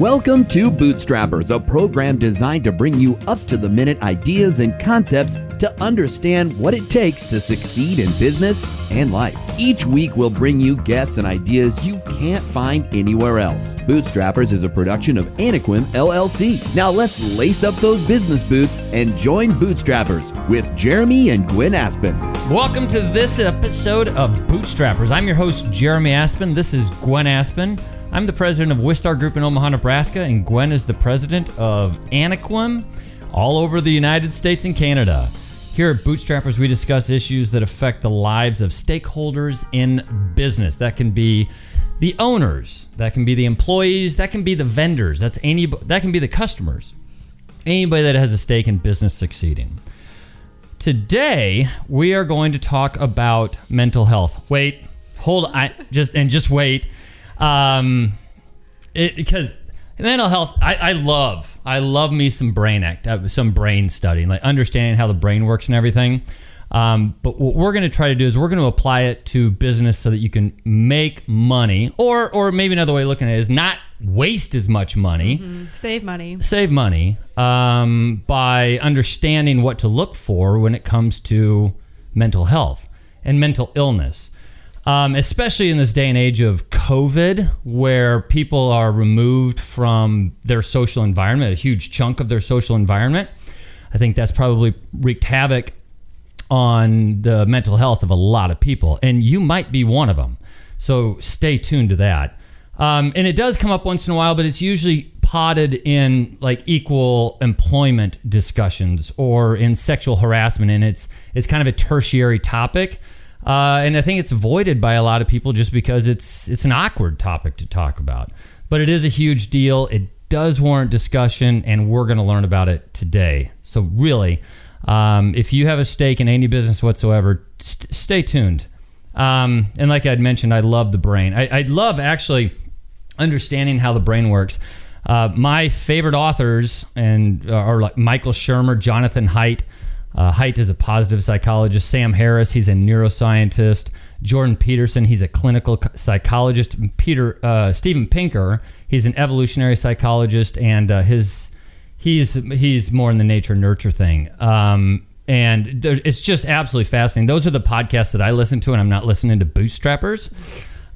Welcome to Bootstrappers, a program designed to bring you up to the minute ideas and concepts to understand what it takes to succeed in business and life. Each week, we'll bring you guests and ideas you can't find anywhere else. Bootstrappers is a production of Anaquim LLC. Now, let's lace up those business boots and join Bootstrappers with Jeremy and Gwen Aspen. Welcome to this episode of Bootstrappers. I'm your host, Jeremy Aspen. This is Gwen Aspen. I'm the president of Wistar Group in Omaha, Nebraska, and Gwen is the president of Anaquim all over the United States and Canada. Here at Bootstrappers, we discuss issues that affect the lives of stakeholders in business. That can be the owners, that can be the employees, that can be the vendors, that's any that can be the customers. Anybody that has a stake in business succeeding. Today, we are going to talk about mental health. Wait, hold I just and just wait. Um it, because mental health I, I love I love me some brain act uh, some brain studying like understanding how the brain works and everything. Um, but what we're going to try to do is we're going to apply it to business so that you can make money, or or maybe another way of looking at it is not waste as much money, Save money. save money um, by understanding what to look for when it comes to mental health and mental illness. Um, especially in this day and age of COVID, where people are removed from their social environment, a huge chunk of their social environment. I think that's probably wreaked havoc on the mental health of a lot of people, and you might be one of them. So stay tuned to that. Um, and it does come up once in a while, but it's usually potted in like equal employment discussions or in sexual harassment, and it's it's kind of a tertiary topic. Uh, and I think it's avoided by a lot of people just because it's it's an awkward topic to talk about. But it is a huge deal. It does warrant discussion, and we're going to learn about it today. So really, um, if you have a stake in any business whatsoever, st- stay tuned. Um, and like I'd mentioned, I love the brain. I, I love actually understanding how the brain works. Uh, my favorite authors and uh, are like Michael Shermer, Jonathan Haidt. Uh, Haidt is a positive psychologist. Sam Harris, he's a neuroscientist. Jordan Peterson, he's a clinical psychologist. Peter uh, Steven Pinker, he's an evolutionary psychologist, and uh, his he's he's more in the nature nurture thing. Um, and there, it's just absolutely fascinating. Those are the podcasts that I listen to, and I'm not listening to bootstrappers.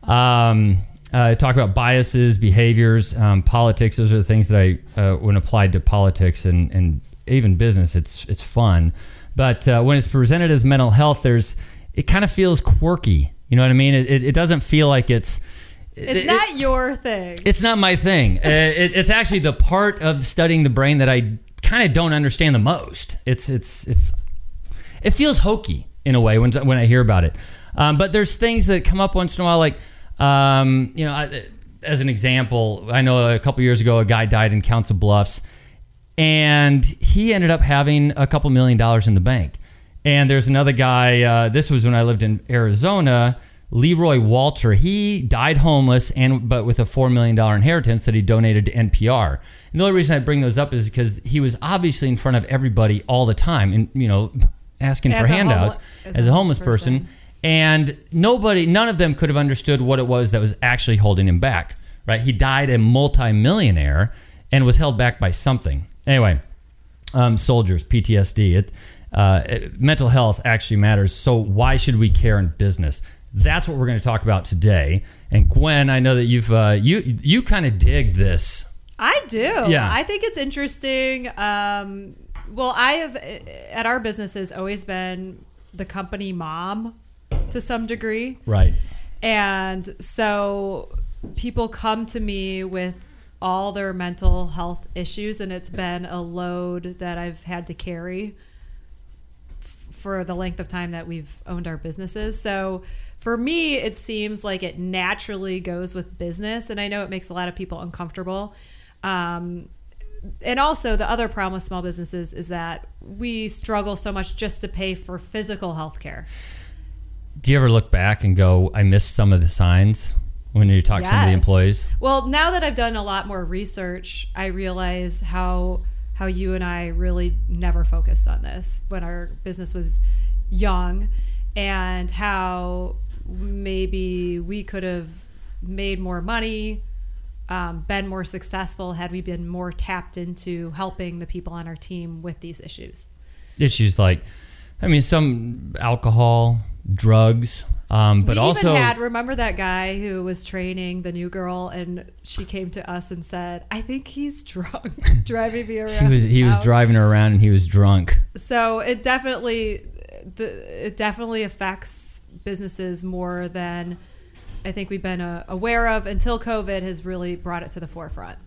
Um, uh, talk about biases, behaviors, um, politics. Those are the things that I, uh, when applied to politics and, and even business, it's it's fun. But uh, when it's presented as mental health, there's it kind of feels quirky. You know what I mean? It, it, it doesn't feel like it's. It's it- not your thing. it's not my thing. Uh, it, it's actually the part of studying the brain that I kind of don't understand the most. It's it's it's it feels hokey in a way when when I hear about it. Um, but there's things that come up once in a while, like um, you know, I, as an example, I know a couple years ago a guy died in Council Bluffs, and he ended up having a couple million dollars in the bank. And there's another guy. Uh, this was when I lived in Arizona. Leroy Walter. He died homeless and but with a four million dollar inheritance that he donated to NPR. And the only reason I bring those up is because he was obviously in front of everybody all the time, and you know, asking As for a homo- handouts as as, a homeless person. person. And nobody, none of them could have understood what it was that was actually holding him back. Right? He died a multimillionaire and was held back by something. Anyway, um, soldiers, PTSD. It, uh, it- mental health actually matters. So why should we care in business? That's what we're going to talk about today. And Gwen, I know that you've uh, you you kind of dig this. I do. Yeah. I think it's interesting. Um, well, I have at our businesses always been the company mom to some degree. Right. And so people come to me with all their mental health issues, and it's been a load that I've had to carry f- for the length of time that we've owned our businesses. So for me, it seems like it naturally goes with business, and I know it makes a lot of people uncomfortable. Um, and also, the other problem with small businesses is that we struggle so much just to pay for physical health care. Do you ever look back and go, I missed some of the signs when you talk to some of the employees? Well, now that I've done a lot more research, I realize how how you and I really never focused on this when our business was young and how maybe we could have made more money um, been more successful had we been more tapped into helping the people on our team with these issues. Issues like, I mean, some alcohol, drugs, um, but we also even had remember that guy who was training the new girl, and she came to us and said, "I think he's drunk, driving me around." he was he was driving her around and he was drunk. So it definitely, the, it definitely affects businesses more than I think we've been uh, aware of until COVID has really brought it to the forefront.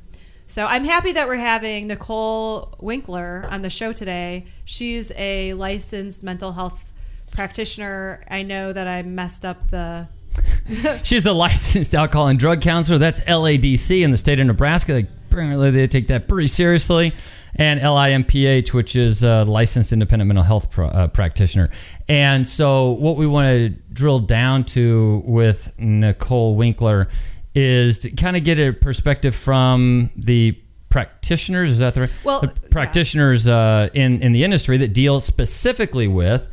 So I'm happy that we're having Nicole Winkler on the show today. She's a licensed mental health practitioner. I know that I messed up the She's a licensed alcohol and drug counselor. That's LADC in the state of Nebraska. Apparently, they take that pretty seriously. And LIMHP, which is a licensed independent mental health pro, uh, practitioner. And so, what we want to drill down to with Nicole Winkler is to kind of get a perspective from the practitioners. Is that the right? Well, the yeah. practitioners uh, in in the industry that deal specifically with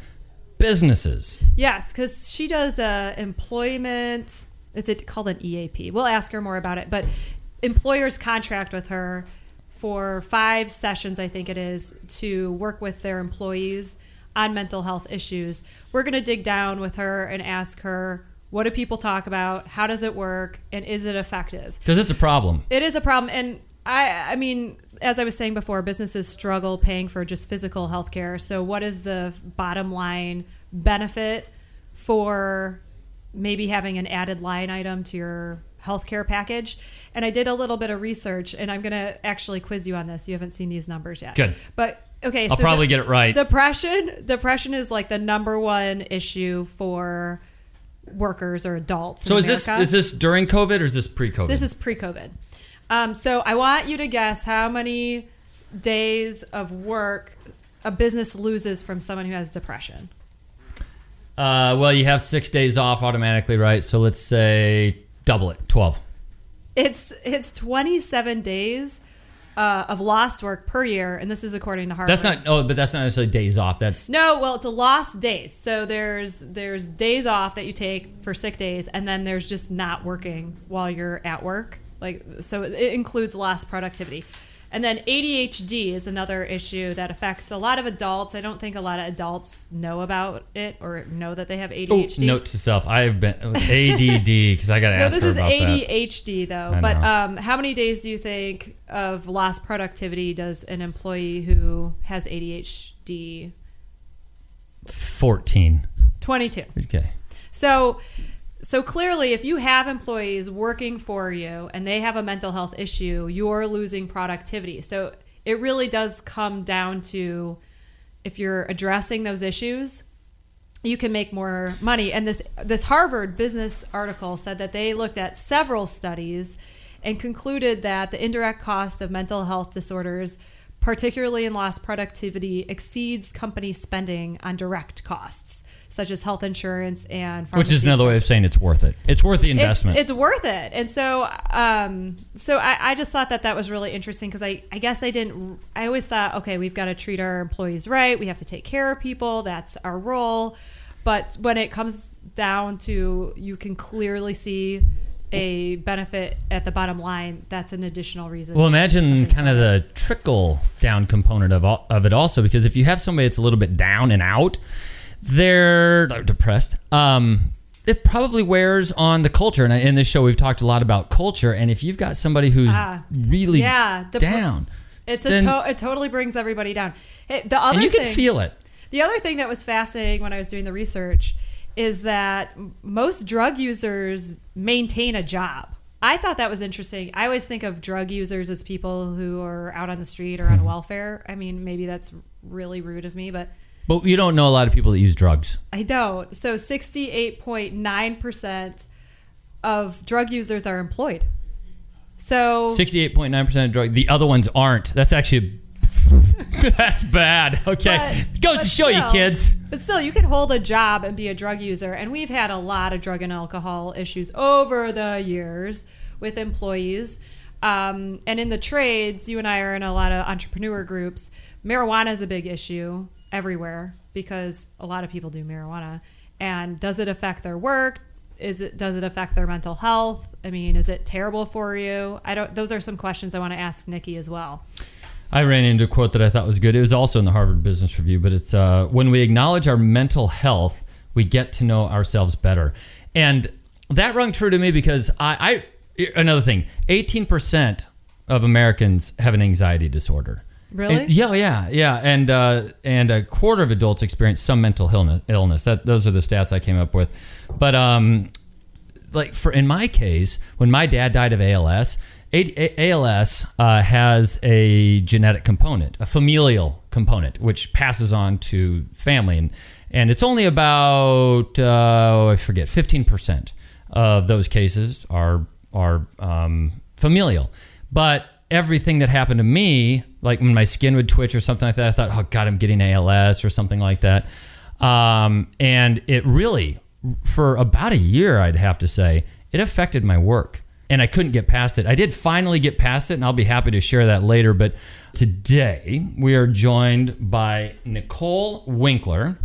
businesses. Yes, because she does uh, employment. Is it called an EAP. We'll ask her more about it. But employers contract with her for five sessions, I think it is, to work with their employees on mental health issues. We're going to dig down with her and ask her what do people talk about, how does it work, and is it effective? Because it's a problem. It is a problem, and I, I mean, as I was saying before, businesses struggle paying for just physical health care. So, what is the bottom line benefit for maybe having an added line item to your healthcare package? And I did a little bit of research, and I'm going to actually quiz you on this. You haven't seen these numbers yet. Good. but okay, I'll probably get it right. Depression, depression is like the number one issue for workers or adults. So is this is this during COVID or is this pre-COVID? This is pre-COVID. Um, so I want you to guess how many days of work a business loses from someone who has depression. uh, well, you have six days off automatically, right? So let's say double it, twelve. It's it's 27 days uh, of lost work per year, and this is according to Harvard. That's not. Oh, but that's not necessarily days off. That's No, well, it's a lost days. So there's there's days off that you take for sick days, and then there's just not working while you're at work. Like so, it includes lost productivity. And then ADHD is another issue that affects a lot of adults. I don't think a lot of adults know about it or know that they have ADHD. Oh, note to self. I have been ADD because I got to No, ask this her is about that. ADHD though. I But um, how many days do you think of lost productivity does an employee who has ADHD? Fourteen. 22. Okay. So, so clearly, if you have employees working for you and they have a mental health issue, you're losing productivity. So it really does come down to if you're addressing those issues, you can make more money. And this this Harvard business article said that they looked at several studies and concluded that the indirect cost of mental health disorders, particularly in lost productivity, exceeds company spending on direct costs such as health insurance and Which is another way of saying it's worth it. It's worth the It's, investment. it's worth it. And so, um, so I, I just thought that that was really interesting because I, I guess I didn't, I always thought, okay, we've got to treat our employees right. We have to take care of people. That's our role. But when it comes down to, you can clearly see a benefit at the bottom line. That's an additional reason. Well, imagine kind of the trickle down component of all, of it also, because if you have somebody that's a little bit down and out, they're depressed. Um, it probably wears on the culture. And in this show, we've talked a lot about culture. And if you've got somebody who's Ah, really yeah, dep- down, It's a to- it totally brings everybody down. It, the other and you thing, can feel it. The other thing that was fascinating when I was doing the research is that most drug users maintain a job. I thought that was interesting. I always think of drug users as people who are out on the street or Hmm. on welfare. I mean, maybe that's really rude of me, but But you don't know a lot of people that use drugs. I don't. So 68.9% of drug users are employed. So Sixty-eight point nine percent of drug. The other ones aren't. That's actually that's bad. Okay, But- goes to show you, kids. But still, you can hold a job and be a drug user. And we've had a lot of drug and alcohol issues over the years with employees. Um, and in the trades, you and I are in a lot of entrepreneur groups. Marijuana is a big issue everywhere because a lot of people do marijuana. And does it affect their work? is it does it affect their mental health? I mean, is it terrible for you? I don't. Those are some questions I want to ask Nikki as well. I ran into a quote that I thought was good. It was also in the Harvard Business Review, but it's uh, when we acknowledge our mental health, we get to know ourselves better. And that rung true to me because I, I another thing, 18% of Americans have an anxiety disorder. Really? And- yeah, yeah, yeah, and uh, and a quarter of adults experience some mental illness. Illness. That those are the stats I came up with. But um, like for in my case, when my dad died of ALS, ALS uh, has a genetic component, a familial component, which passes on to family, and and it's only about uh, I forget fifteen percent of those cases are are um, familial, but everything that happened to me, like when my skin would twitch or something like that, I thought, oh God, I'm getting ALS or something like that. Um, and it really, for about a year, I'd have to say, it affected my work. And I couldn't get past it. I did finally get past it, and I'll be happy to share that later. But today, we are joined by Nicole Winkler.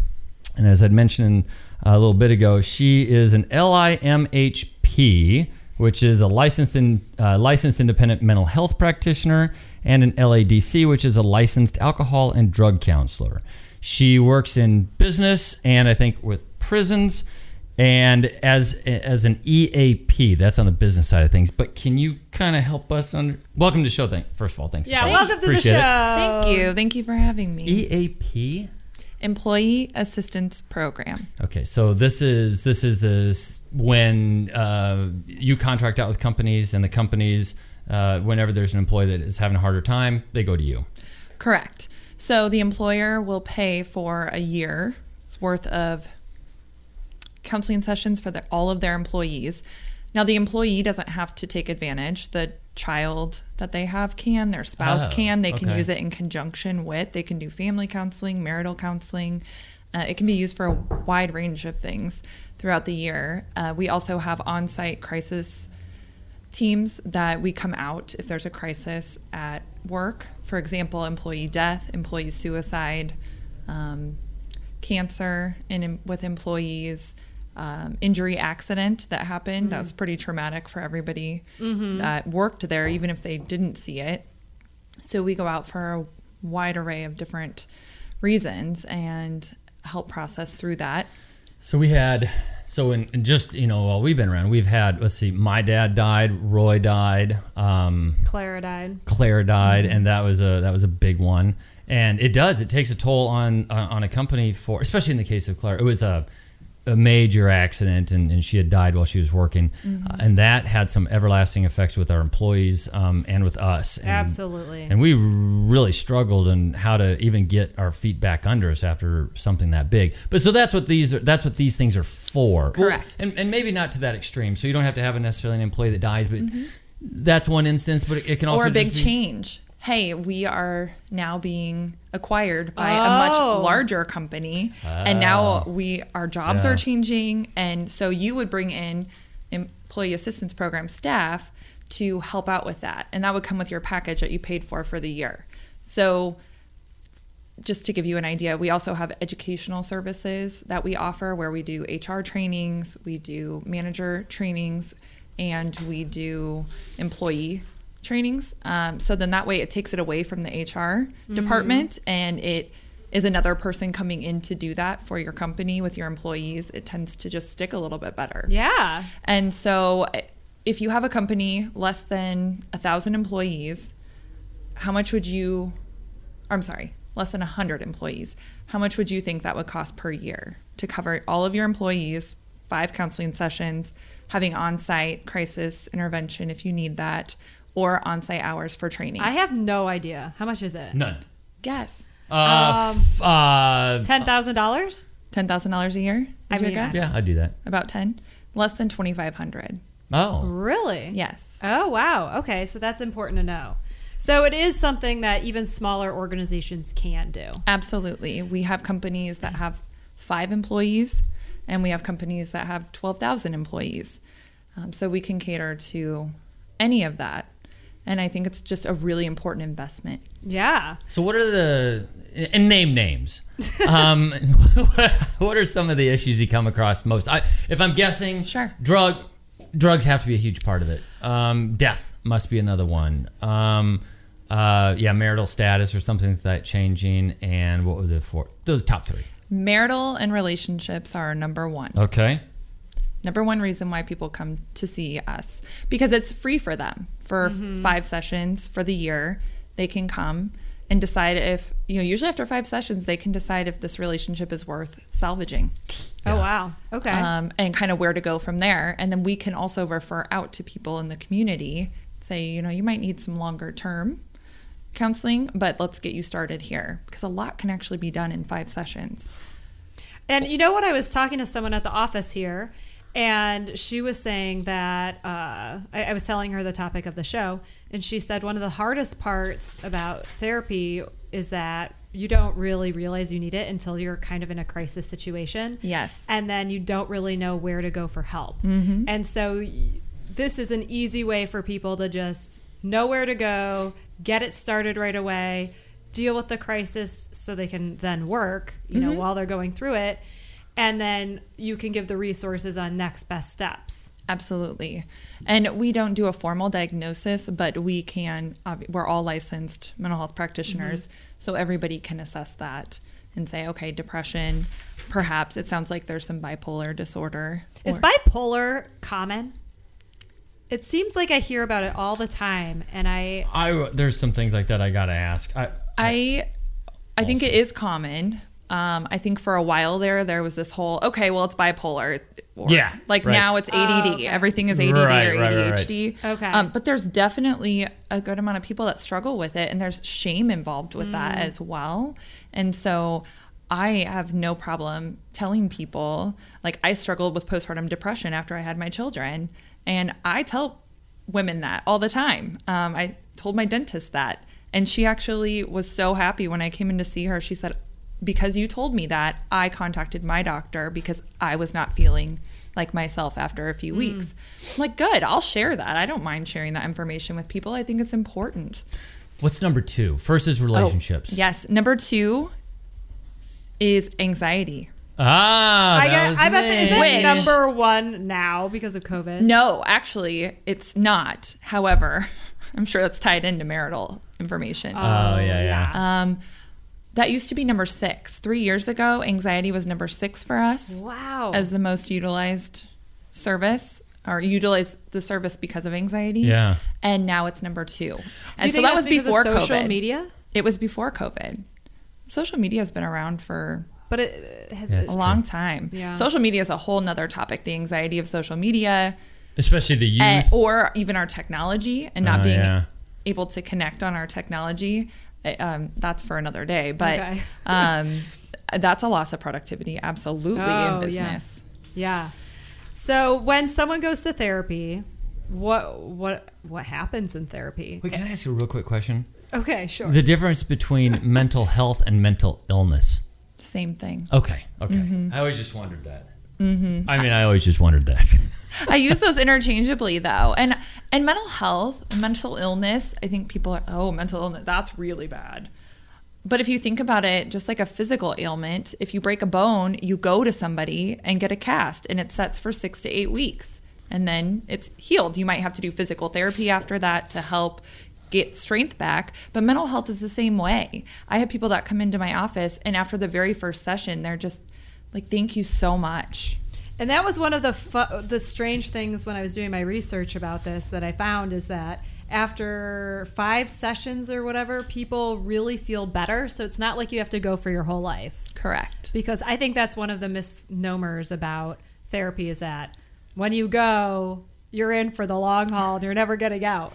And as I'd mentioned a little bit ago, she is an LIMHP, which is a licensed in, uh, licensed independent mental health practitioner, and an LADC, which is a licensed alcohol and drug counselor. She works in business and I think with prisons and as as an EAP. That's on the business side of things. But can you kind of help us under? Welcome to show. Thank first of all, thanks. Yeah, Nicole. welcome to the show. it. Thank you. Thank you for having me. EAP. Employee Assistance Program. Okay, so this is this is this when uh, you contract out with companies, and the companies, uh, whenever there's an employee that is having a harder time, they go to you. Correct. So the employer will pay for a year's worth of counseling sessions for the, all of their employees. Now, the employee doesn't have to take advantage. The child that they have can, their spouse Oh, can. They can okay. use it in conjunction with. They can do family counseling, marital counseling. Uh, it can be used for a wide range of things throughout the year. Uh, we also have on site crisis teams that we come out if there's a crisis at work. For example, employee death, employee suicide, um, cancer in, with employees, um, injury accident that happened. That was pretty traumatic for everybody that worked there, even if they didn't see it. So we go out for a wide array of different reasons and help process through that. So we had, so in, in just you know while we've been around, we've had let's see, my dad died, Roy died, um, Clara died. Claire died, and that was a that was a big one. And it does it takes a toll on on on a company for especially in the case of Claire. It was a a major accident, and, and she had died while she was working, uh, and that had some everlasting effects with our employees um, and with us. And, Absolutely. and we really struggled on how to even get our feet back under us after something that big. But so that's what these are. That's what these things are for. Well, Correct. and, and maybe not to that extreme. So you don't have to have a necessarily an employee that dies, but that's one instance. But it, it can also or a big be- change. Hey, we are now being acquired by a Oh. much larger company, and now ah. we our jobs Yeah. are changing, and so you would bring in employee assistance program staff to help out with that, and that would come with your package that you paid for for the year. So just to give you an idea, we also have educational services that we offer where we do HR trainings, we do manager trainings, and we do employee trainings. Um, so then that way it takes it away from the HR department and it is another person coming in to do that for your company with your employees. It tends to just stick a little bit better. Yeah. And so if you have a company less than a thousand employees, how much would you, I'm sorry, less than a hundred employees, how much would you think that would cost per year to cover all of your employees, five counseling sessions, having on-site crisis intervention if you need that, or on-site hours for training? I have no idea. How much is it? None. guess. Uh, f- uh, Ten thousand dollars? Ten thousand dollars a year? I Is your mean, guess? yeah, I'd do that. About ten? Less than twenty-five hundred. Oh, Really? Yes. Oh wow. Okay, so that's important to know. So it is something that even smaller organizations can do. Absolutely. We have companies that have five employees, and we have companies that have 12,000 employees. Um, so we can cater to any of that. And I think it's just a really important investment. Yeah. So what are the and name names? Um, what are some of the issues you come across most? I, if I'm guessing, Sure. drug drugs have to be a huge part of it. Um, death must be another one. Um, uh, yeah, marital status or something like that changing. And what were the four? Those top three. Marital and relationships are number one. Okay. Number one reason why people come to see us because it's free for them for five sessions for the year. They can come and decide if, you know, usually after five sessions, they can decide if this relationship is worth salvaging Oh wow. Okay. um, and kind of where to go from there. And then we can also refer out to people in the community, say, you know, you might need some longer term counseling, but let's get you started here because a lot can actually be done in five sessions. And you know what? I was talking to someone at the office here, and she was saying that uh, I, I was telling her the topic of the show, and she said one of the hardest parts about therapy is that you don't really realize you need it until you're kind of in a crisis situation. Yes. And then you don't really know where to go for help. And so this is an easy way for people to just know where to go, get it started right away, deal with the crisis so they can then work, you know, while they're going through it. And then you can give the resources on next best steps. Absolutely. And we don't do a formal diagnosis, but we can, we're all licensed mental health practitioners. Mm-hmm. So everybody can assess that and say, okay, depression, perhaps it sounds like there's some bipolar disorder. Is or- bipolar common? It seems like I hear about it all the time, and I I there's some things like that I gotta ask. I, I I think it is common. Um, I think for a while there, there was this whole okay, well, it's bipolar. Or, Yeah, like right. now it's ADD. okay. Everything is ADD Right, or right, right, right. ADHD. Okay. Um, but there's definitely a good amount of people that struggle with it, and there's shame involved with that as well. And so I have no problem telling people, like, I struggled with postpartum depression after I had my children. And I tell women that all the time. Um, I told my dentist that. And she actually was so happy when I came in to see her. She said, Because you told me that, I contacted my doctor because I was not feeling like myself after a few weeks. I'm like, good, I'll share that. I don't mind sharing that information with people. I think it's important. what's number two? First is relationships. Oh, yes. Number two is anxiety. Ah, I, that get, was I bet is it number one now because of COVID? No, actually, it's not. However, I'm sure that's tied into marital information. Oh yeah, yeah. Um, that used to be number six. Three years ago, anxiety was number six for us Wow. as the most utilized service or utilized the service because of anxiety. Yeah. And now it's number two. And so that was before social COVID. media, It was before COVID. Social media has been around for but it has. Yeah, a it's long time. Yeah. Social media is a whole nother topic. The anxiety of social media, Especially the youth. eh, or even our technology, and not Oh, being yeah. able to connect on our technology. Eh, Um, that's for another day. But Okay. um, that's a loss of productivity, absolutely, Oh, in yeah. business. Yeah. So when someone goes to therapy, what what what happens in therapy? Wait, can I ask you a real quick question? Okay, sure. The difference between mental health and mental illness. Same thing. Okay, okay. Mm-hmm. I always just wondered that. Mm-hmm. I mean, I always just wondered that. I use those interchangeably though. And and mental health, mental illness, I think people are oh, mental illness, that's really bad. But if you think about it, just like a physical ailment, if you break a bone, you go to somebody and get a cast and it sets for 6 to 8 weeks and then it's healed. You might have to do physical therapy after that to help get strength back, but mental health is the same way. I have people that come into my office and after the very first session, they're just like thank you so much. And that was one of the fu- the strange things when I was doing my research about this that I found is that after five sessions or whatever, people really feel better. So it's not like you have to go for your whole life. Correct. Because I think that's one of the misnomers about therapy is that when you go, you're in for the long haul and you're never getting out.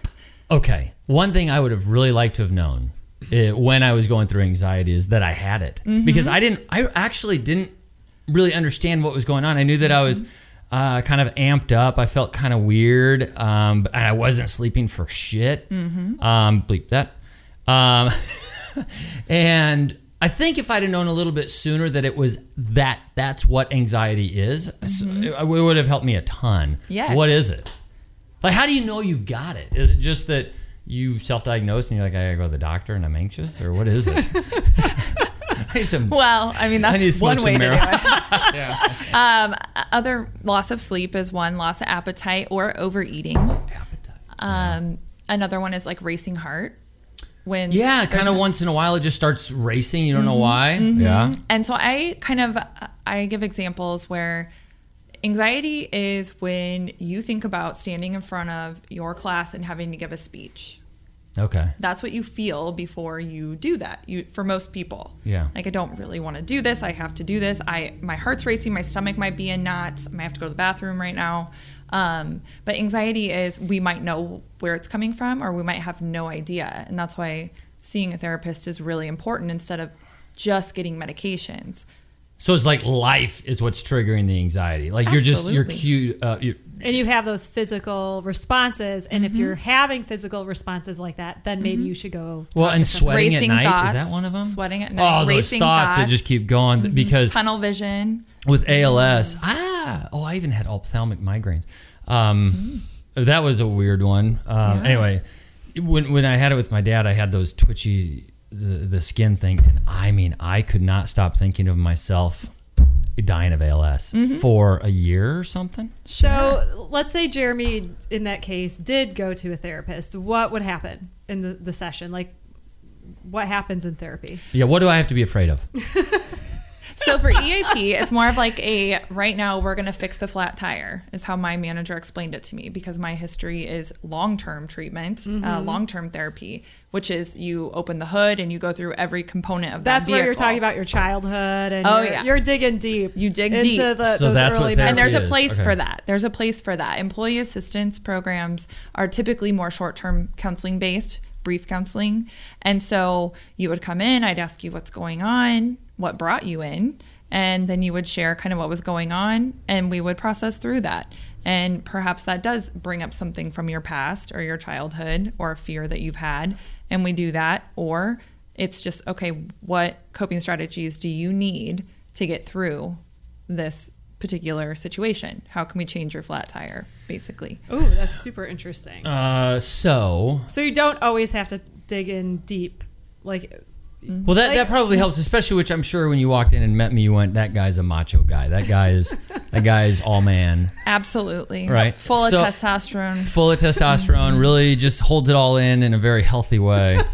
Okay. One thing I would have really liked to have known eh, when I was going through anxiety is that I had it because I didn't. I actually didn't really understand what was going on. I knew that I was uh, kind of amped up. I felt kind of weird, um, but I wasn't sleeping for shit. Um, bleep that. Um, and I think if I'd have known a little bit sooner that it was that that's what anxiety is, so it would have helped me a ton. Yes. What is it? Like, how do you know you've got it? Is it just that you self-diagnose and you're like, I gotta go to the doctor and I'm anxious, or what is it? I need some. Well, I mean, I need to that's smoke one way to do it. yeah. Um, other loss of sleep is one, loss of appetite or overeating. Appetite. Um, another one is like racing heart. When Yeah, kind of once in a while it just starts racing. You don't know why. Yeah. And so I kind of I give examples where anxiety is when you think about standing in front of your class and having to give a speech. Okay. That's what you feel before you do that. You for most people. Yeah. Like I don't really want to do this. I have to do this. I my heart's racing, my stomach might be in knots. I might have to go to the bathroom right now. Um, but anxiety is we might know where it's coming from or we might have no idea. And that's why seeing a therapist is really important instead of just getting medications. So it's like life is what's triggering the anxiety. Like you're just you're Absolutely. cute. Uh, you're, and you have those physical responses and if you're having physical responses like that then maybe you should go well, and to sweating Racing at night thoughts, is that one of them? sweating at night, Oh, those racing thoughts, that. Mm-hmm. just keep going because Tunnel vision. with ALS, ah, oh, I even had ophthalmic migraines. Um, That was a weird one. Um, Mm-hmm. Yeah. Anyway, when when I had it with my dad, I had those twitchy the, the skin thing, and I mean, I could not stop thinking of myself dying of ALS Mm-hmm. for a year or something. so let's say jeremy in that case did go to a therapist what would happen in the, the session like what happens in therapy Yeah, what do I have to be afraid of? So for EAP, it's more of like a right now we're going to fix the flat tire, is how my manager explained it to me because my history is long term treatment, Mm-hmm. uh, long term therapy, which is you open the hood and you go through every component of that. that's where you're talking about your childhood and Oh, you're, yeah. you're digging deep You dig into deep. the, So those that's early therapy And there's a place Okay. for that. There's a place for that. Employee assistance programs are typically more short term counseling based, brief counseling. And so you would come in, I'd ask you what's going on, what brought you in, and then you would share kind of what was going on, and we would process through that. And perhaps that does bring up something from your past or your childhood or a fear that you've had. And we do that. Or it's just, okay, what coping strategies do you need to get through this particular situation? How can we change your flat tire, basically? Ooh, that's super interesting Uh, so so you don't always have to dig in deep like Mm-hmm. Well, that, that probably mm-hmm. helps, especially which I'm sure when you walked in and met me, you went, "That guy's a macho guy. That guy is, that guy is all man, Absolutely. Right. Full So- of testosterone. full of testosterone. Mm-hmm. Really, just holds it all in in a very healthy way."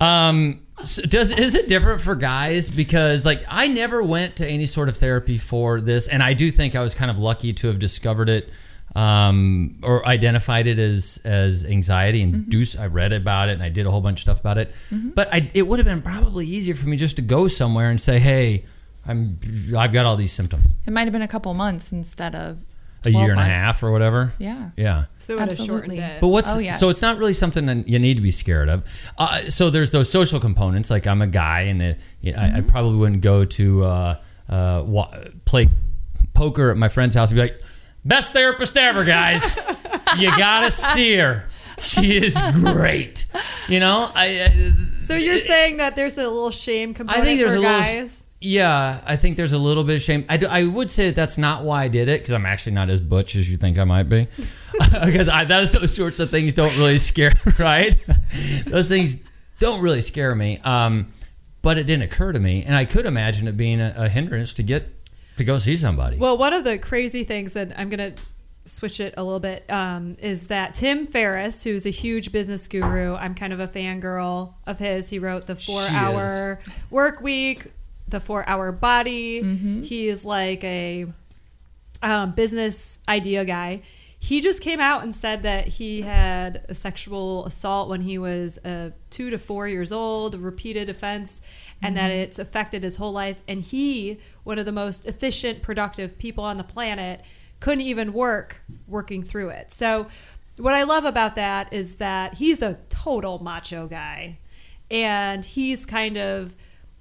Um, so does is it different for guys? Because like I never went to any sort of therapy for this, and I do think I was kind of lucky to have discovered it. Um, or identified it as as anxiety and Mm-hmm. Deuce. I read about it and I did a whole bunch of stuff about it. But I, it would have been probably easier for me just to go somewhere and say, "Hey, I'm I've got all these symptoms." It might have been a couple months instead of A 12 year and a half or whatever. Yeah. Yeah. so it shortened Absolutely. it But what's Oh, yes. so it's not really something that you need to be scared of. Uh, so there's those social components. Like I'm a guy, and uh, you know, I, I probably wouldn't go to uh, uh, wa- play poker at my friend's house and be like, "Best therapist ever, guys. you gotta see her. She is great." You know, I, I so you're saying that there's a little shame component I think there's for a little. guys Yeah, I think there's a little bit of shame. I, do- I would say that that's not why I did it because I'm actually not as butch as you think I might be. Because those, those sorts of things don't really scare, right? those things don't really scare me. Um, but it didn't occur to me, and I could imagine it being a, a hindrance to get to go see somebody. Well, one of the crazy things, and I'm going to switch it a little bit, um, is that Tim Ferriss, who's a huge business guru, I'm kind of a fangirl of his. He wrote the four She hour work week, the four hour body. Mm-hmm. He is like a um, business idea guy. He just came out and said that he had a sexual assault when he was uh, two to four years old, a repeated offense, and that it's affected his whole life. And he, one of the most efficient, productive people on the planet, couldn't even work working through it. So, what I love about that is that he's a total macho guy. And he's kind of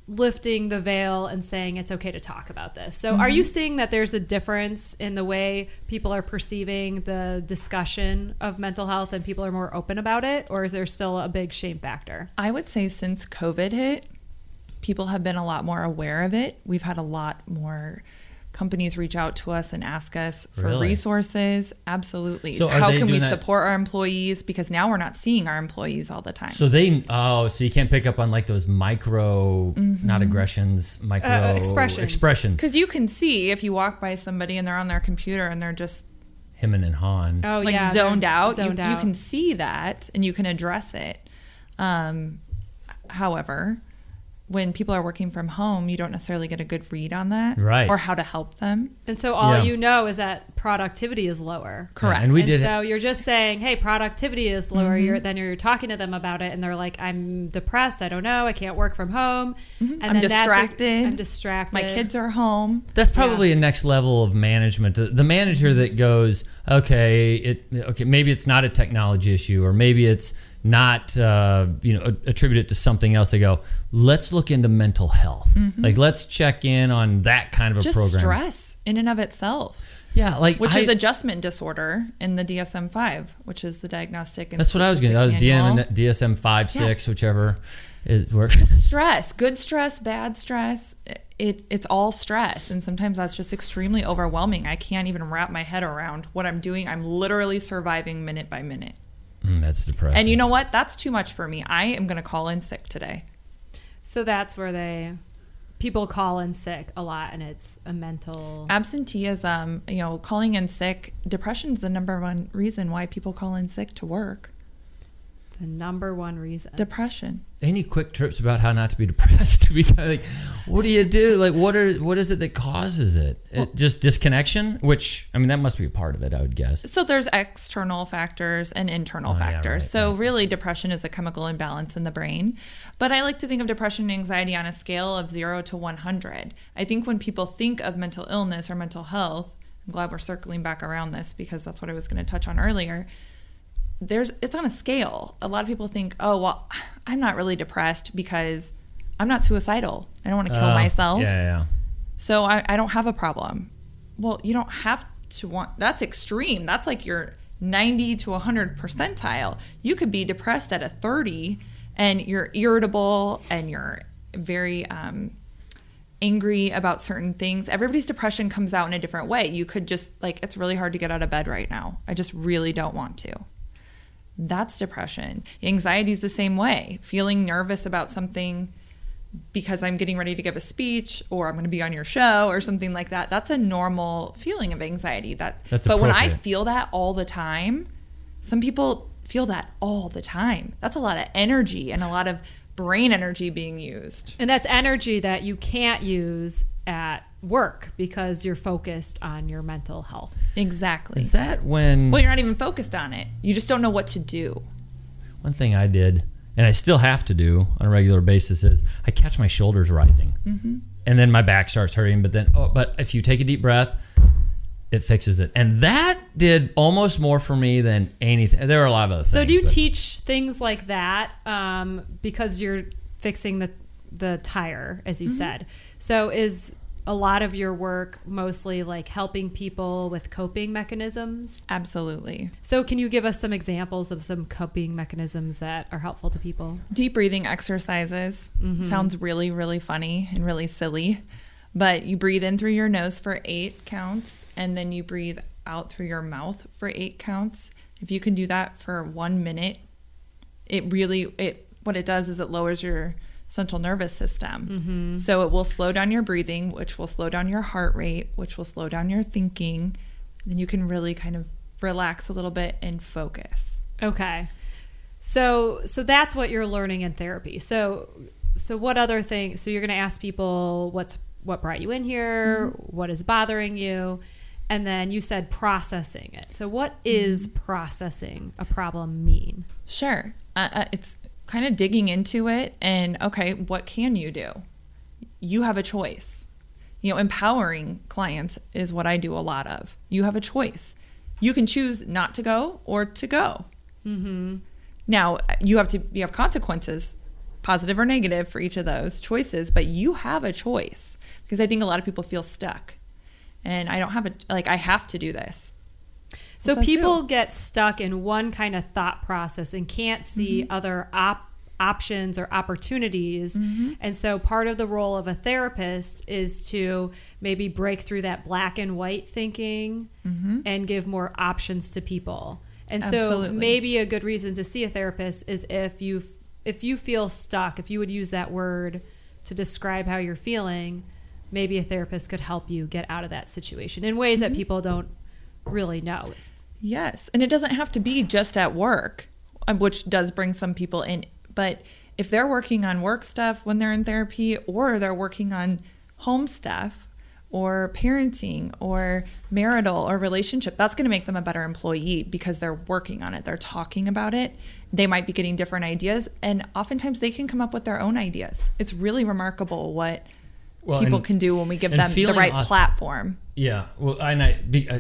lifting the veil and saying it's okay to talk about this. So, are you mm-hmm. seeing that there's a difference in the way people are perceiving the discussion of mental health and people are more open about it? Or is there still a big shame factor? I would say since COVID hit, people have been a lot more aware of it. We've had a lot more companies reach out to us and ask us for Really? resources. Absolutely. So How can we that- support our employees? Because now we're not seeing our employees all the time. So they oh, so you can't pick up on like those micro, not aggressions, micro Uh, expressions. expressions. Because you can see if you walk by somebody and they're on their computer and they're just Him and Han. Oh like yeah, zoned out, Zoned you, out. you can see that and you can address it. Um, however, when people are working from home, you don't necessarily get a good read on that, Right. Or how to help them. and so all Yeah. you know is that productivity is lower. Correct. and we and did. so you're just saying, "Hey, productivity is lower." Mm-hmm. You're then you're talking to them about it, and they're like, "I'm depressed. I don't know. I can't work from home. And Mm-hmm. I'm then that's a- distracted. I'm distracted. My kids are home. That's probably a next level of management. The, the manager that goes, okay, it okay, maybe it's not a technology issue, or maybe it's not, uh, you know, attribute it to something else. They go, let's look into mental health. Like, let's check in on that kind of a Mm-hmm. Just program. stress in and of itself, Yeah, like which I- is adjustment disorder in the DSM five, which is the diagnostic. And That's what I was getting. That was DSM five Yeah. six, whichever it works. stress good stress bad stress it, it's all stress and sometimes that's just extremely overwhelming i can't even wrap my head around what i'm doing i'm literally surviving minute by minute Mm, that's depressing. and you know what that's too much for me i am going to call in sick today So that's where they people call in sick a lot, and it's a mental. absenteeism you know calling in sick depression is the number one reason why people call in sick to work The number one reason. depression any quick trips about how not to be depressed? To be like, what do you do? Like, what are what is it that causes it? it? Just disconnection, which I mean, that must be a part of it, I would guess. So there's external factors and internal Oh, yeah, factors. right, so really depression is a chemical imbalance in the brain. But I like to think of depression and anxiety on a scale of 0 to 100. I think when people think of mental illness or mental health, I'm glad we're circling back around this because that's what I was going to touch on earlier. There's it's on a scale. A lot of people think, "Oh, well, I'm not really depressed because I'm not suicidal. I don't want to kill Oh, myself." Yeah, yeah. So I, I don't have a problem. Well, you don't have to want that's extreme. That's like your 90 to 100 percentile. You could be depressed at a 30 and you're irritable and you're very um, angry about certain things. Everybody's depression comes out in a different way. You could just, like, it's really hard to get out of bed right now. I just really don't want to. That's depression. Anxiety is the same way. Feeling nervous about something because I'm getting ready to give a speech or I'm going to be on your show or something like that. That's a normal feeling of anxiety. That That's but when I feel that all the time, some people feel that all the time. That's a lot of energy and a lot of brain energy being used. and that's energy that you can't use at work because you're focused on your mental health. Exactly. Is that when Well, you're not even focused on it. You just don't know what to do. one thing I did, and I still have to do on a regular basis, is I catch my shoulders rising, Mm-hmm. and then my back starts hurting. But then, oh, but if you take a deep breath, it fixes it, and that did almost more for me than anything. There are a lot of other So things. do you but- teach things like that um, because you're fixing the the tire, as you said? So is a lot of your work mostly like helping people with coping mechanisms? Absolutely. So can you give us some examples of some coping mechanisms that are helpful to people? Deep breathing exercises mm-hmm. sounds really, really funny and really silly, but you breathe in through your nose for eight counts and then you breathe out through your mouth for eight counts. If you can do that for one minute, it really it what it does is it lowers your central nervous system. So it will slow down your breathing, which will slow down your heart rate, which will slow down your thinking. Then you can really kind of relax a little bit and focus. Okay. So so that's what you're learning in therapy. So so what other things so you're going to ask people what's what brought you in here, what is bothering you, and then you said processing it. So what is processing a problem mean? Sure. Uh, uh, it's kind of digging into it and okay, what can you do? You have a choice. You know, empowering clients is what I do a lot of. You have a choice. You can choose not to go or to go. Mm-hmm. Now you have to you have consequences, positive or negative, for each of those choices, but you have a choice because I think a lot of people feel stuck, and I don't have a like I have to do this. So people get stuck in one kind of thought process and can't see other op- options or opportunities. And so part of the role of a therapist is to maybe break through that black and white thinking and give more options to people. And so maybe a good reason to see a therapist is if you if you feel stuck, if you would use that word to describe how you're feeling, maybe a therapist could help you get out of that situation in ways that people don't really knows. Yes. And it doesn't have to be just at work, uh, which does bring some people in. But if they're working on work stuff when they're in therapy, or they're working on home stuff, or parenting, or marital or relationship, that's going to make them a better employee because they're working on it. They're talking about it. They might be getting different ideas. And oftentimes they can come up with their own ideas. It's really remarkable what Well, people and- can do when we give and them the right auth- platform. Yeah, well, and I be, uh,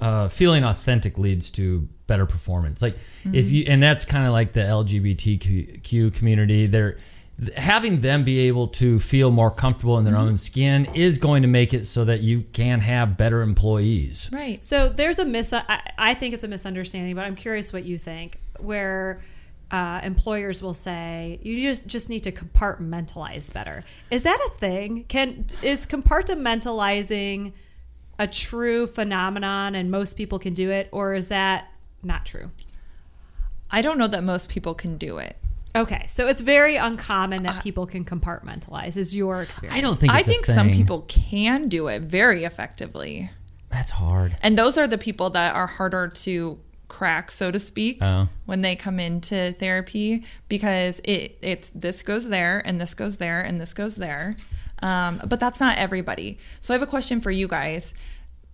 uh, feeling authentic leads to better performance. Like if you, and that's kind of like the LGBTQ community. They're having them be able to feel more comfortable in their own skin is going to make it so that you can have better employees. Right. So there's a mis. I, I think it's a misunderstanding, but I'm curious what you think. Where uh, employers will say you just just need to compartmentalize better. Is that a thing? Can is compartmentalizing a true phenomenon and most people can do it, or is that not true? I don't know that most people can do it. Okay, so it's very uncommon that people can compartmentalize. Is your experience? I don't think. I It's a think some people can do it very effectively. That's hard. And those are the people that are harder to crack, so to speak, Oh. when they come into therapy because it it's this goes there and this goes there and this goes there. Um, but that's not everybody. So I have a question for you guys.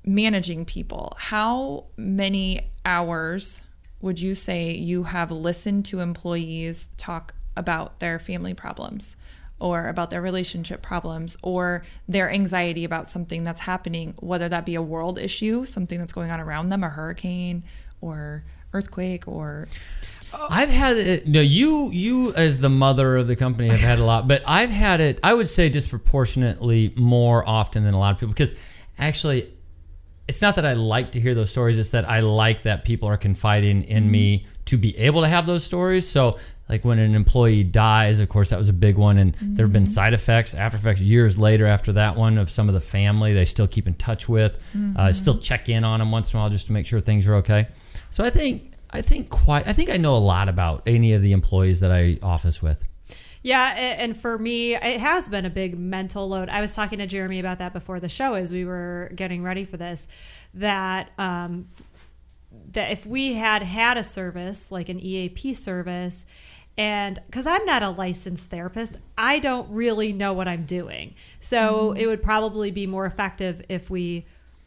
Managing people, how many hours would you say you have listened to employees talk about their family problems or about their relationship problems or their anxiety about something that's happening, whether that be a world issue, something that's going on around them, a hurricane or earthquake or Oh. I've had it. No, you you as the mother of the company have had a lot, but I've had it. I would say disproportionately more often than a lot of people because actually, it's not that I like to hear those stories. It's that I like that people are confiding in me mm-hmm. to be able to have those stories. So, like when an employee dies, of course, that was a big one, and there have been mm-hmm. side effects, after effects years later after that one of some of the family they still keep in touch with, uh, mm-hmm. still check in on them once in a while just to make sure things are okay. So I think I think quite I think I know a lot about any of the employees that I office with. Yeah, and for me, it has been a big mental load. I was talking to Jeremy about that before the show as we were getting ready for this. That um, that if we had had a service like an EAP service, and because I'm not a licensed therapist, I don't really know what I'm doing. So it would probably be more effective if we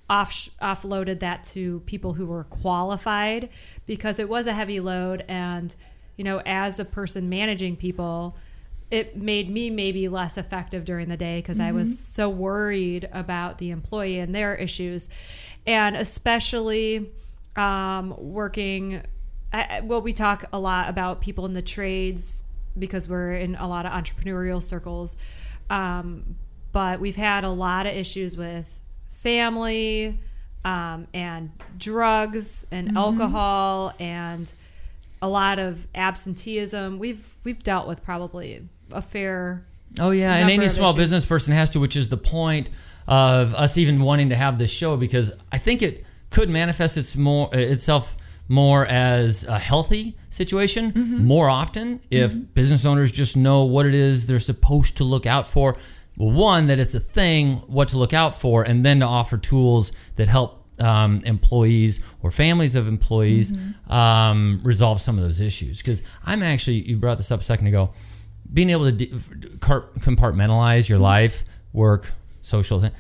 off offloaded that to people who were qualified because it was a heavy load. And you know as a person managing people it made me maybe less effective during the day because I was so worried about the employee and their issues. And especially um, working I- well we talk a lot about people in the trades because we're in a lot of entrepreneurial circles. Um, but we've had a lot of issues with family um, and drugs and mm-hmm. alcohol and a lot of absenteeism. We've we've dealt with probably a fair. Oh yeah, and any small issues. business person has to, which is the point of us even wanting to have this show because I think it could manifest its more itself more as a healthy situation mm-hmm. more often if mm-hmm. business owners just know what it is they're supposed to look out for. Well, one that it's a thing, what to look out for, and then to offer tools that help um, employees or families of employees um, resolve some of those issues. Because I'm actually, you brought this up a second ago being able to de- compartmentalize your life, work, social thing.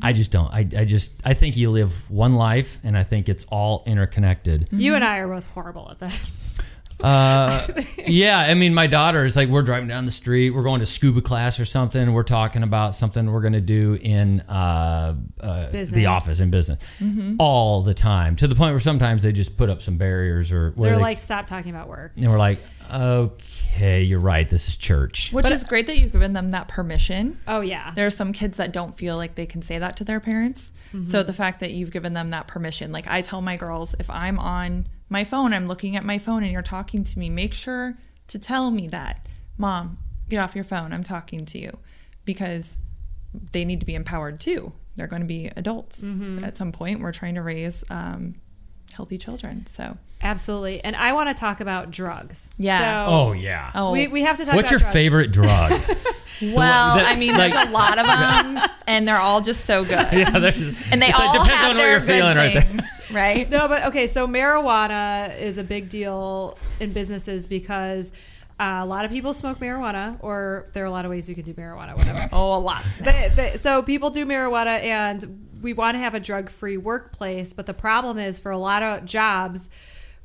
I just don't. I, I just I think you live one life, and I think it's all interconnected. You and I are both horrible at that. Uh, yeah, I mean, my daughter is like, we're driving down the street, we're going to scuba class or something. We're talking about something we're going to do in uh, uh, the office in business all the time, to the point where sometimes they just put up some barriers or where They're they- like, stop talking about work. and we're like, okay, you're right. This is church. which is great that you've given them that permission. Oh yeah. There are some kids that don't feel like they can say that to their parents. So the fact that you've given them that permission, like I tell my girls, if I'm on my phone, I'm looking at my phone and you're talking to me, make sure to tell me that Mom, get off your phone. I'm talking to you. Because they need to be empowered too. They're going to be adults at some point. We're trying to raise um, healthy children. So, Absolutely. And I want to talk about drugs. Yeah. So Oh yeah. oh, we, we have to talk What's about your drugs. favorite drug? well, that- I mean, like- there's a lot of them, and they're all just so good. yeah, there's, And they all it depends have on what you're feeling right there. things, right? No, but okay. So marijuana is a big deal in businesses because uh, a lot of people smoke marijuana, or there are a lot of ways you can do marijuana, whatever. Oh, a lot. They- they- so people do marijuana, and we want to have a drug-free workplace. But the problem is, for a lot of jobs,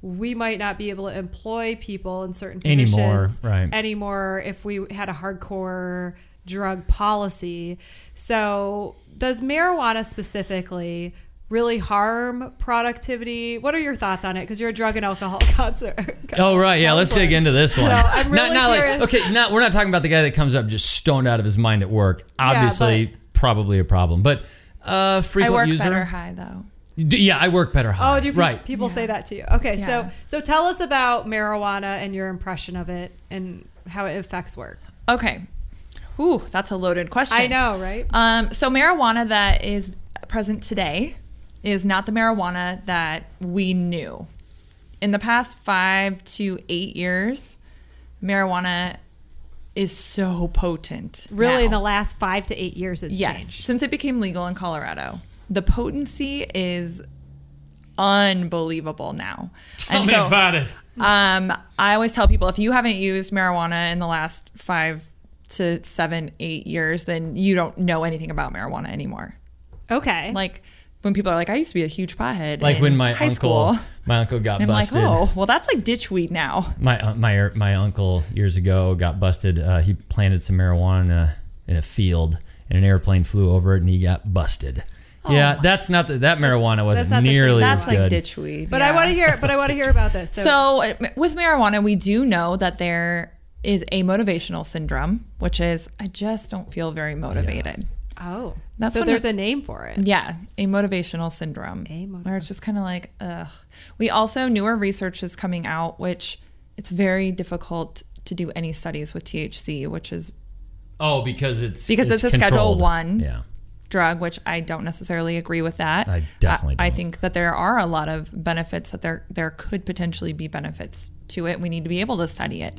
we might not be able to employ people in certain positions Anymore, right. anymore if we had a hardcore drug policy. So, does marijuana specifically really harm productivity? What are your thoughts on it? Because you're a drug and alcohol concert. Oh right, yeah. Let's dig into this one. So, I'm not really not like curious. okay. Not we're not talking about the guy that comes up just stoned out of his mind at work. Obviously, probably a problem. But uh, I frequent work user. better high though. D- Yeah, I work better high. Oh, do pe- right. people say that to you? Okay, Yeah. so so tell us about marijuana and your impression of it and how it affects work. Okay. Ooh, that's a loaded question. I know, right? Um, so marijuana that is present today is not the marijuana that we knew. In the past five to eight years, marijuana is so potent. Really, in the last five to eight years, it's yes, changed. since it became legal in Colorado, the potency is unbelievable now. Tell me about it. Um, I always tell people if you haven't used marijuana in the last five to seven, eight years, then you don't know anything about marijuana anymore. Okay. Like when people are like, I used to be a huge pothead. Like in when my high uncle, school. my uncle got And I'm busted. like, oh, well, that's like ditch weed now. My uh, my my uncle years ago got busted. Uh, he planted some marijuana in a field, and an airplane flew over it, and he got busted. Yeah, that's not the, that marijuana wasn't Oh not the same. nearly That's as like good. ditch weed. but I want to hear. But I want to hear about this. So, So uh, with marijuana, we do know that there is amotivational syndrome, which is I just don't feel very motivated. oh, That's so when there's it- a name for it. Yeah, amotivational syndrome. A Where it's just kind of like, ugh. We also, newer research is coming out, which it's very difficult to do any studies with THC, which is oh, because it's Because it's a Schedule controlled. One. Yeah. Drug, which I don't necessarily agree with that. I definitely I, I think that there are a lot of benefits that there there could potentially be benefits to it. We need to be able to study it.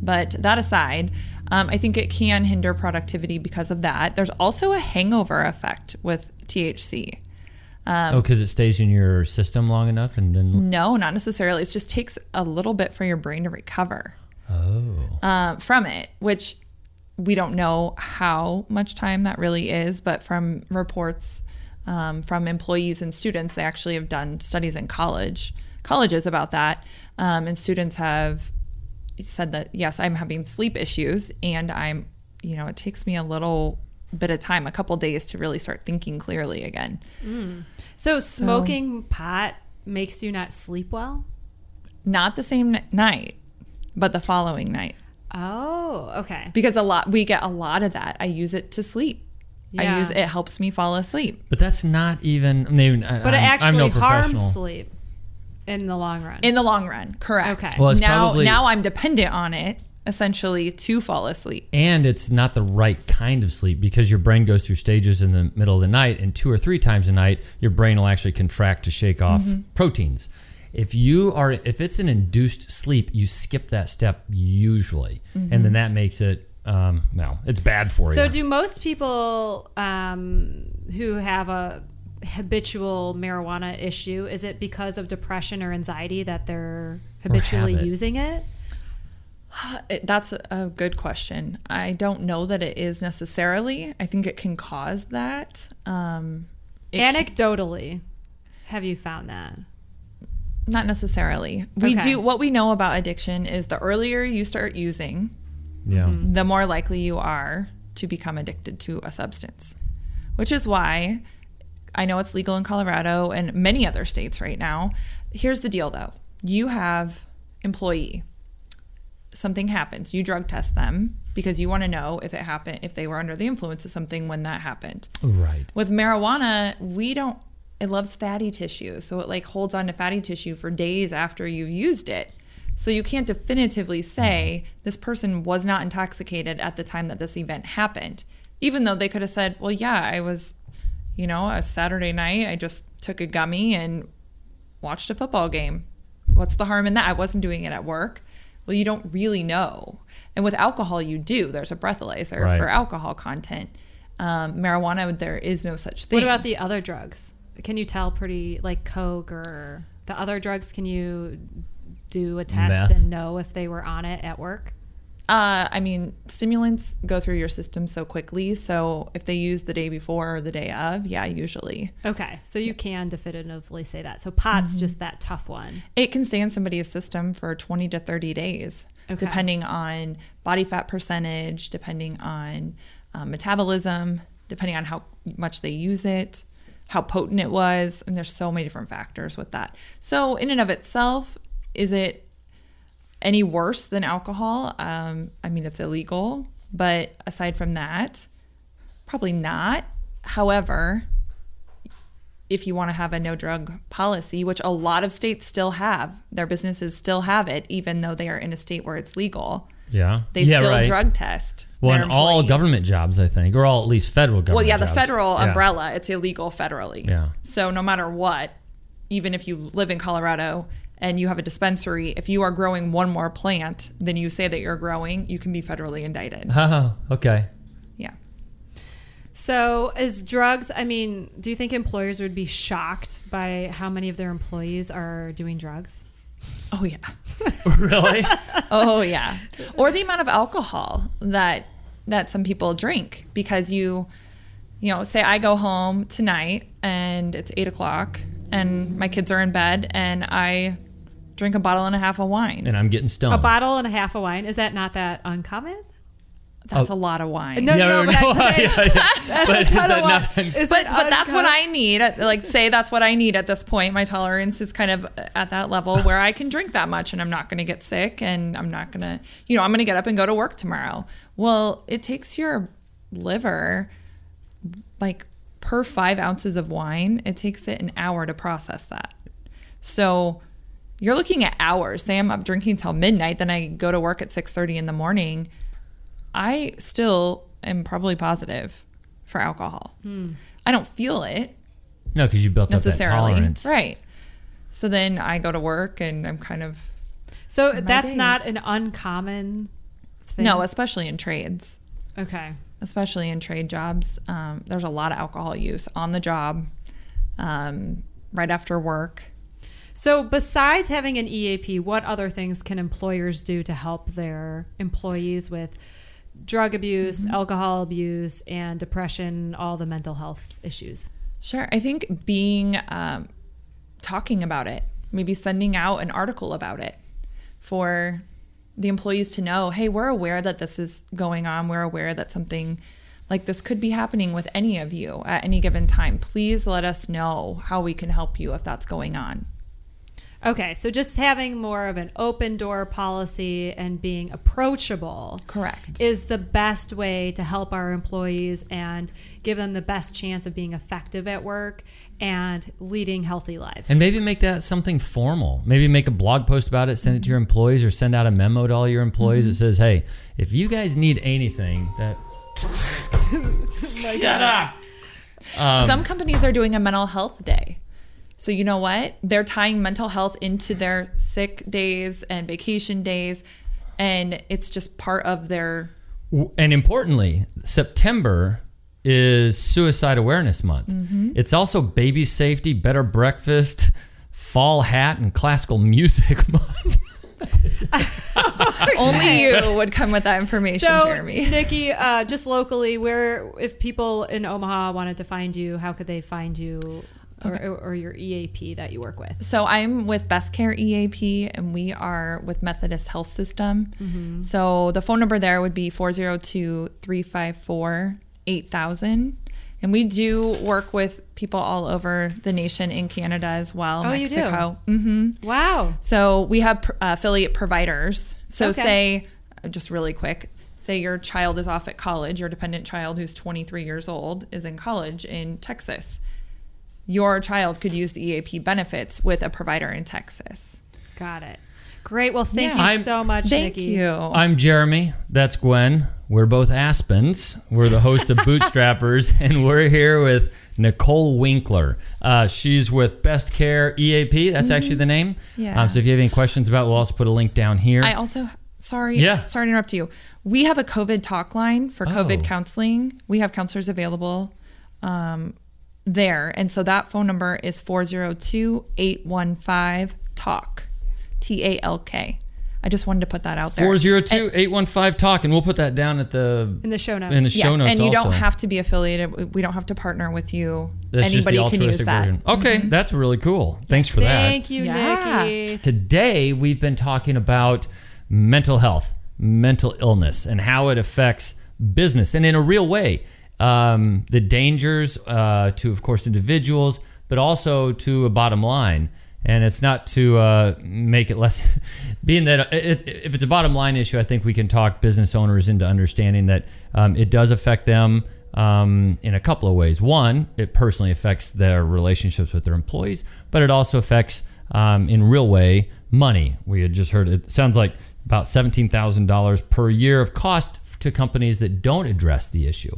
But that aside, um, I think it can hinder productivity because of that. There's also a hangover effect with THC. Um, oh, because it stays in your system long enough, and then No, not necessarily. It just takes a little bit for your brain to recover oh, uh, from it, which we don't know how much time that really is. But from reports um, from employees and students, they actually have done studies in college colleges about that, um, and students have said that yes, I'm having sleep issues, and I'm, you know, it takes me a little bit of time, a couple days to really start thinking clearly again. So smoking pot makes you not sleep well. Not the same n- night, but the following night. Oh, okay. because a lot we get a lot of that. I use it to sleep. I use it helps me fall asleep. but that's not even. I mean, But I'm, it I'm actually no harms sleep in the long run. In the long run, correct. Okay. Well, now probably- now I'm dependent on it essentially to fall asleep. and it's not the right kind of sleep because your brain goes through stages in the middle of the night and two or three times a night your brain will actually contract to shake off Mm-hmm. proteins if you are if it's an induced sleep you skip that step usually and then that makes it um well it's bad for Mm-hmm. so do most people um, who have a habitual marijuana issue is it because of depression or anxiety that they're habitually habit. using it It, that's a good question. I don't know that it is necessarily. I think it can cause that. Um, it can- anecdotally have you found that not necessarily. We Okay. do what we know about addiction is the earlier you start using, yeah Mm-hmm. the more likely you are to become addicted to a substance. Which is why I know it's legal in Colorado and many other states right now. Here's the deal though you have employee, something happens, you drug test them because you want to know if it happened, if they were under the influence of something when that happened. right With marijuana, we don't. It loves fatty tissue, so it like holds on to fatty tissue for days after you've used it. So you can't definitively say this person was not intoxicated at the time that this event happened. Even though they could have said, well, yeah, I was, you know, a Saturday night, I just took a gummy and watched a football game. What's the harm in that? I wasn't doing it at work. Well, you don't really know. And with alcohol, you do. There's a breathalyzer Right. for alcohol content. Um, marijuana, there is no such thing. What about the other drugs? Can you tell pretty like coke or the other drugs? Can you do a test Meth. and know if they were on it at work? Uh, I mean, stimulants go through your system so quickly. So if they use the day before or the day of, yeah, usually. Okay, so you can definitively say that. So pot's just that tough one. It can stay in somebody's system for 20 to 30 days, Okay. depending on body fat percentage, depending on um, metabolism, depending on how much they use it, how potent it was. And there's so many different factors with that. So, in and of itself, is it any worse than alcohol? Um, I mean, it's illegal, but aside from that, probably not. However, if you want to have a no drug policy, which a lot of states still have, their businesses still have it, even though they are in a state where it's legal. Yeah. They yeah, still right. drug test. Well, in all government jobs, I think, or all at least federal government. Well, yeah, the jobs. federal Yeah. umbrella, it's illegal federally. Yeah. So no matter what, even if you live in Colorado and you have a dispensary, if you are growing one more plant than you say that you're growing, you can be federally indicted. Oh, okay. Yeah. So, as drugs, I mean, do you think employers would be shocked by how many of their employees are doing drugs? Oh yeah. really? Oh yeah. Or the amount of alcohol that that some people drink because you you know, say I go home tonight and it's eight o'clock and my kids are in bed and I drink a bottle and a half of wine. and I'm getting stoned. A bottle and a half of wine, is that not that uncommon? That's oh. a lot of wine. No, Yeah, no, but I'm saying yeah, yeah. that's But a ton that of wine. not- Is but but that's what? I need. Uh, like say that's what I need at this point. My tolerance is kind of uh, at that level where I can drink that much and I'm not going to get sick and I'm not going to, you know, I'm going to get up and go to work tomorrow. Well, it takes your liver like per five ounces of wine, it takes it an hour to process that. So you're looking at hours. Say I'm up drinking till midnight, then I go to work at 6:30 in the morning. I still am probably positive for alcohol. I don't feel it no, because you built up that necessarily. tolerance. Right. So then I go to work and I'm kind of So my that's not an uncommon thing. no, especially in trades, Okay. especially in trade jobs. Um, there's a lot of alcohol use on the job, um, right after work. So besides having an EAP, what other things can employers do to help their employees with drug abuse, Mm-hmm. alcohol abuse, and depression, all the mental health issues? Sure. I think being um, talking about it, maybe sending out an article about it for the employees to know, hey, we're aware that this is going on. We're aware that something like this could be happening with any of you at any given time. Please let us know how we can help you if that's going on. Okay, so just having more of an open door policy and being approachable Correct. is the best way to help our employees and give them the best chance of being effective at work and leading healthy lives. And maybe make that something formal. Maybe make a blog post about it, send it to your employees, or send out a memo to all your employees that says, "Hey, if you guys need anything, that shut up." Um, Some companies are doing a mental health day. So you know what? They're tying mental health into their sick days and vacation days and it's just part of their And importantly, September is Suicide Awareness Month. It's also Baby Safety, Better Breakfast, Fall Hat, and Classical Music Month. only you would come with that information, so, Jeremy. Nikki, uh, just locally, where if people in Omaha wanted to find you, how could they find you or, or your EAP that you work with? So I'm with Best Care EAP and we are with Methodist Health System. So the phone number there would be 402-354-8000. And we do work with people all over the nation in Canada as well, Oh, you do? Mexico. hmm Wow. So we have pr- uh, affiliate providers. So Okay. say, uh, just really quick, say your child is off at college, your dependent child who's 23 years old is in college in Texas. Your child could use the EAP benefits with a provider in Texas. Got it. Great. Well, thank Yeah. you I'm- so much, Thank Nikki. you. I'm Jeremy. That's Gwen. We're both Aspens. We're the host of Bootstrappers, and we're here with Nicole Winkler. Uh, she's with Best Care EAP. That's actually the name. Yeah. Um, so if you have any questions about, it, we'll also put a link down here. I also sorry, Yeah. sorry to interrupt you. We have a COVID talk line for COVID Oh. counseling. We have counselors available um, there, and so that phone number is 402-815 talk, T A L K. I just wanted to put that out there. 402 815 talk, and we'll put that down at the In the show notes. in the Yes, show notes. and you don't have to be affiliated. We don't have to partner with you. That's just Anybody the can use that. version. Mm-hmm. Okay, that's really cool. Thanks for that. Thank you, Yeah. Nikki. Today, we've been talking about mental health, mental illness, and how it affects business and in a real way. Um, the dangers uh, to, of course, individuals, but also to a bottom line. And it's not to uh, make it less, being that it, if it's a bottom line issue, I think we can talk business owners into understanding that um, it does affect them um, in a couple of ways. One, it personally affects their relationships with their employees, but it also affects, um, in real way, money. We had just heard it sounds like about seventeen thousand dollars per year of cost to companies that don't address the issue.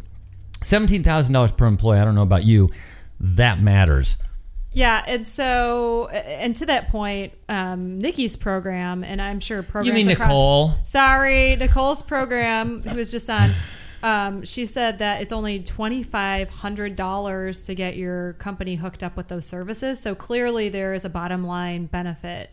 Seventeen thousand dollars per employee. I don't know about you. That matters. Yeah, and so, and to that point, um, Nikki's program, and I'm sure programs. You mean across- Nicole? Sorry, Nicole's program, who was just on. Um, she said that it's only twenty five hundred dollars to get your company hooked up with those services. So clearly, there is a bottom line benefit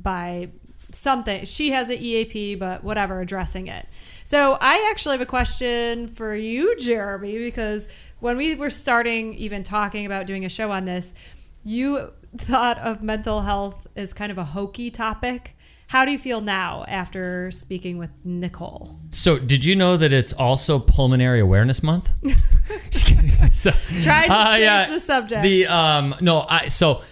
by something. She has an EAP, but whatever, addressing it. So I actually have a question for you, Jeremy, because when we were starting even talking about doing a show on this, you thought of mental health as kind of a hokey topic. How do you feel now after speaking with Nicole? So, did you know that it's also Pulmonary Awareness Month? Just kidding. So, Trying to uh, change yeah, the subject. The um, no, I so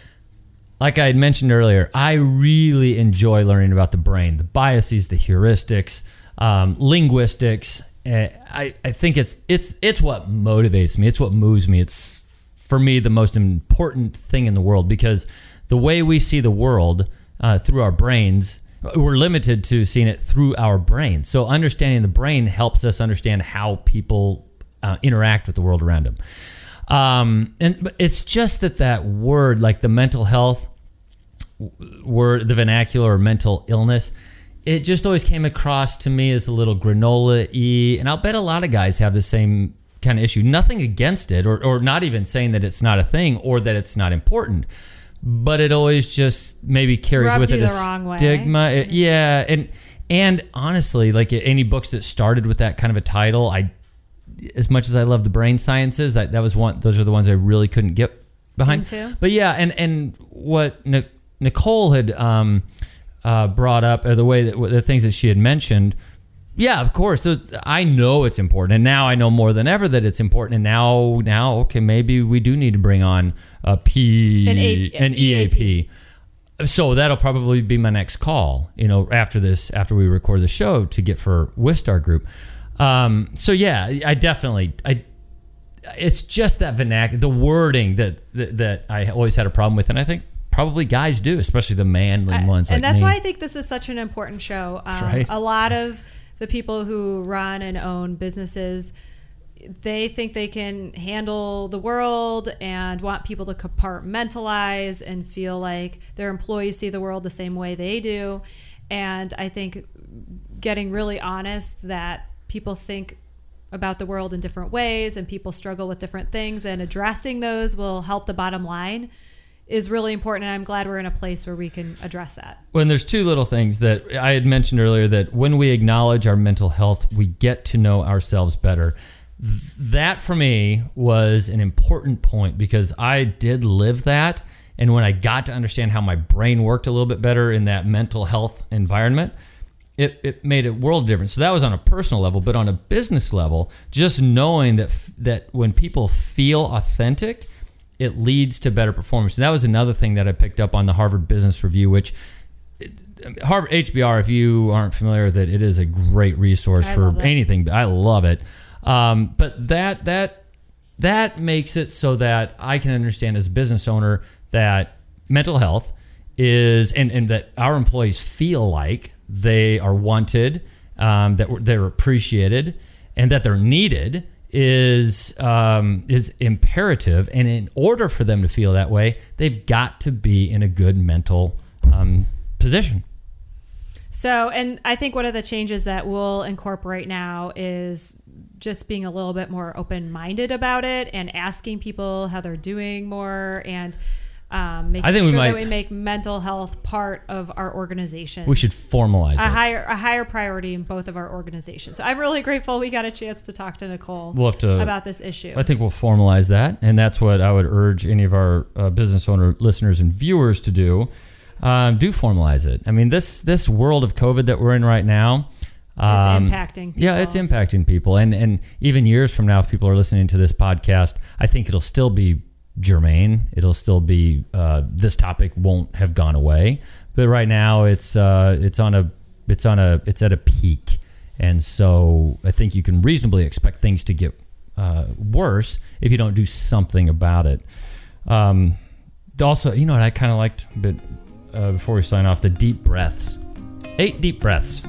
like I had mentioned earlier, I really enjoy learning about the brain, the biases, the heuristics, um, linguistics. Uh, I I think it's it's it's what motivates me. It's what moves me. It's for me the most important thing in the world because the way we see the world uh, through our brains we're limited to seeing it through our brains so understanding the brain helps us understand how people uh, interact with the world around them um, and it's just that that word like the mental health word the vernacular or mental illness it just always came across to me as a little granola y and i'll bet a lot of guys have the same kind of issue nothing against it or, or not even saying that it's not a thing or that it's not important but it always just maybe carries Rubbed with it a the wrong way. stigma It- yeah and and honestly like any books that started with that kind of a title i as much as I love the brain sciences, that, that was one. Those are the ones I really couldn't get behind. Me too. But yeah, and and what Nicole had um, uh, brought up, or the way that the things that she had mentioned. Yeah, of course. I know it's important, and now I know more than ever that it's important. And now, now, okay, maybe we do need to bring on a P, An A- an EAP. So that'll probably be my next call, you know, after this, after we record the show to get for Wistar Group. Um, so yeah, I definitely, I, it's just that vernacular, the wording that, that that I always had a problem with, and I think probably guys do, especially the manly I- ones. and like that's me. why I think this is such an important show. Um, Right. A lot of the people who run and own businesses, they think they can handle the world and want people to compartmentalize and feel like their employees see the world the same way they do. And I think getting really honest that people think about the world in different ways and people struggle with different things and addressing those will help the bottom line is really important and I'm glad we're in a place where we can address that. when there's two little things that I had mentioned earlier that when we acknowledge our mental health, we get to know ourselves better. Th- That for me was an important point because I did live that. And when I got to understand how my brain worked a little bit better in that mental health environment, it, it made a world difference. So that was on a personal level, but on a business level, just knowing that that when people feel authentic, it leads to better performance. And that was another thing that I picked up on the Harvard Business Review, which Harvard HBR, if you aren't familiar with it, it is a great resource I for anything. I love it. Um, but that that that makes it so that I can understand as a business owner that mental health is, and, and that our employees feel like they are wanted, um, that they're appreciated, and that they're needed is um, is imperative. And in order for them to feel that way, they've got to be in a good mental um, position. So, and I think one of the changes that we'll incorporate now is just being a little bit more open minded about it and asking people how they're doing more and um, making I think sure we might- that we make mental health part of our organization. We should formalize a it. higher a higher priority in both of our organizations. So I'm really grateful we got a chance to talk to Nicole We'll have to- about this issue. I think we'll formalize that, and that's what I would urge any of our uh, business owner listeners and viewers to do. Um, do formalize it. I mean, this this world of COVID that we're in right now. It's um, impacting Yeah, it's impacting people, and and even years from now, if people are listening to this podcast, I think it'll still be germane. It'll still be uh, this topic won't have gone away, but right now it's uh, it's on a it's on a it's at a peak, and so I think you can reasonably expect things to get uh, worse if you don't do something about it. Um, also, you know what I kind of liked, but uh, before we sign off, the deep breaths. Eight deep breaths.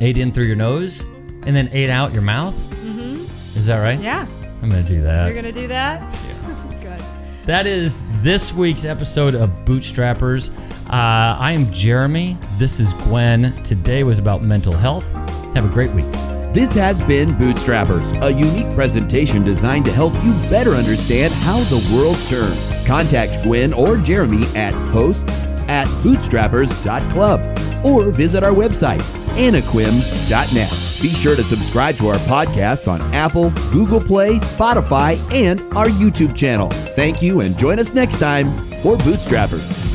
Eight in through your nose, and then eight out your mouth. Mm-hmm. Is that right? yeah, I'm gonna do that. you're gonna do that. Good. That is this week's episode of Bootstrappers. Uh, I am Jeremy. This is Gwen. Today was about mental health. Have a great week. This has been Bootstrappers, a unique presentation designed to help you better understand how the world turns. Contact Gwen or Jeremy at hosts at bootstrappers.club or visit our website, anaquim.net. Be sure to subscribe to our podcasts on Apple, Google Play, Spotify, and our YouTube channel. Thank you and join us next time for Bootstrappers.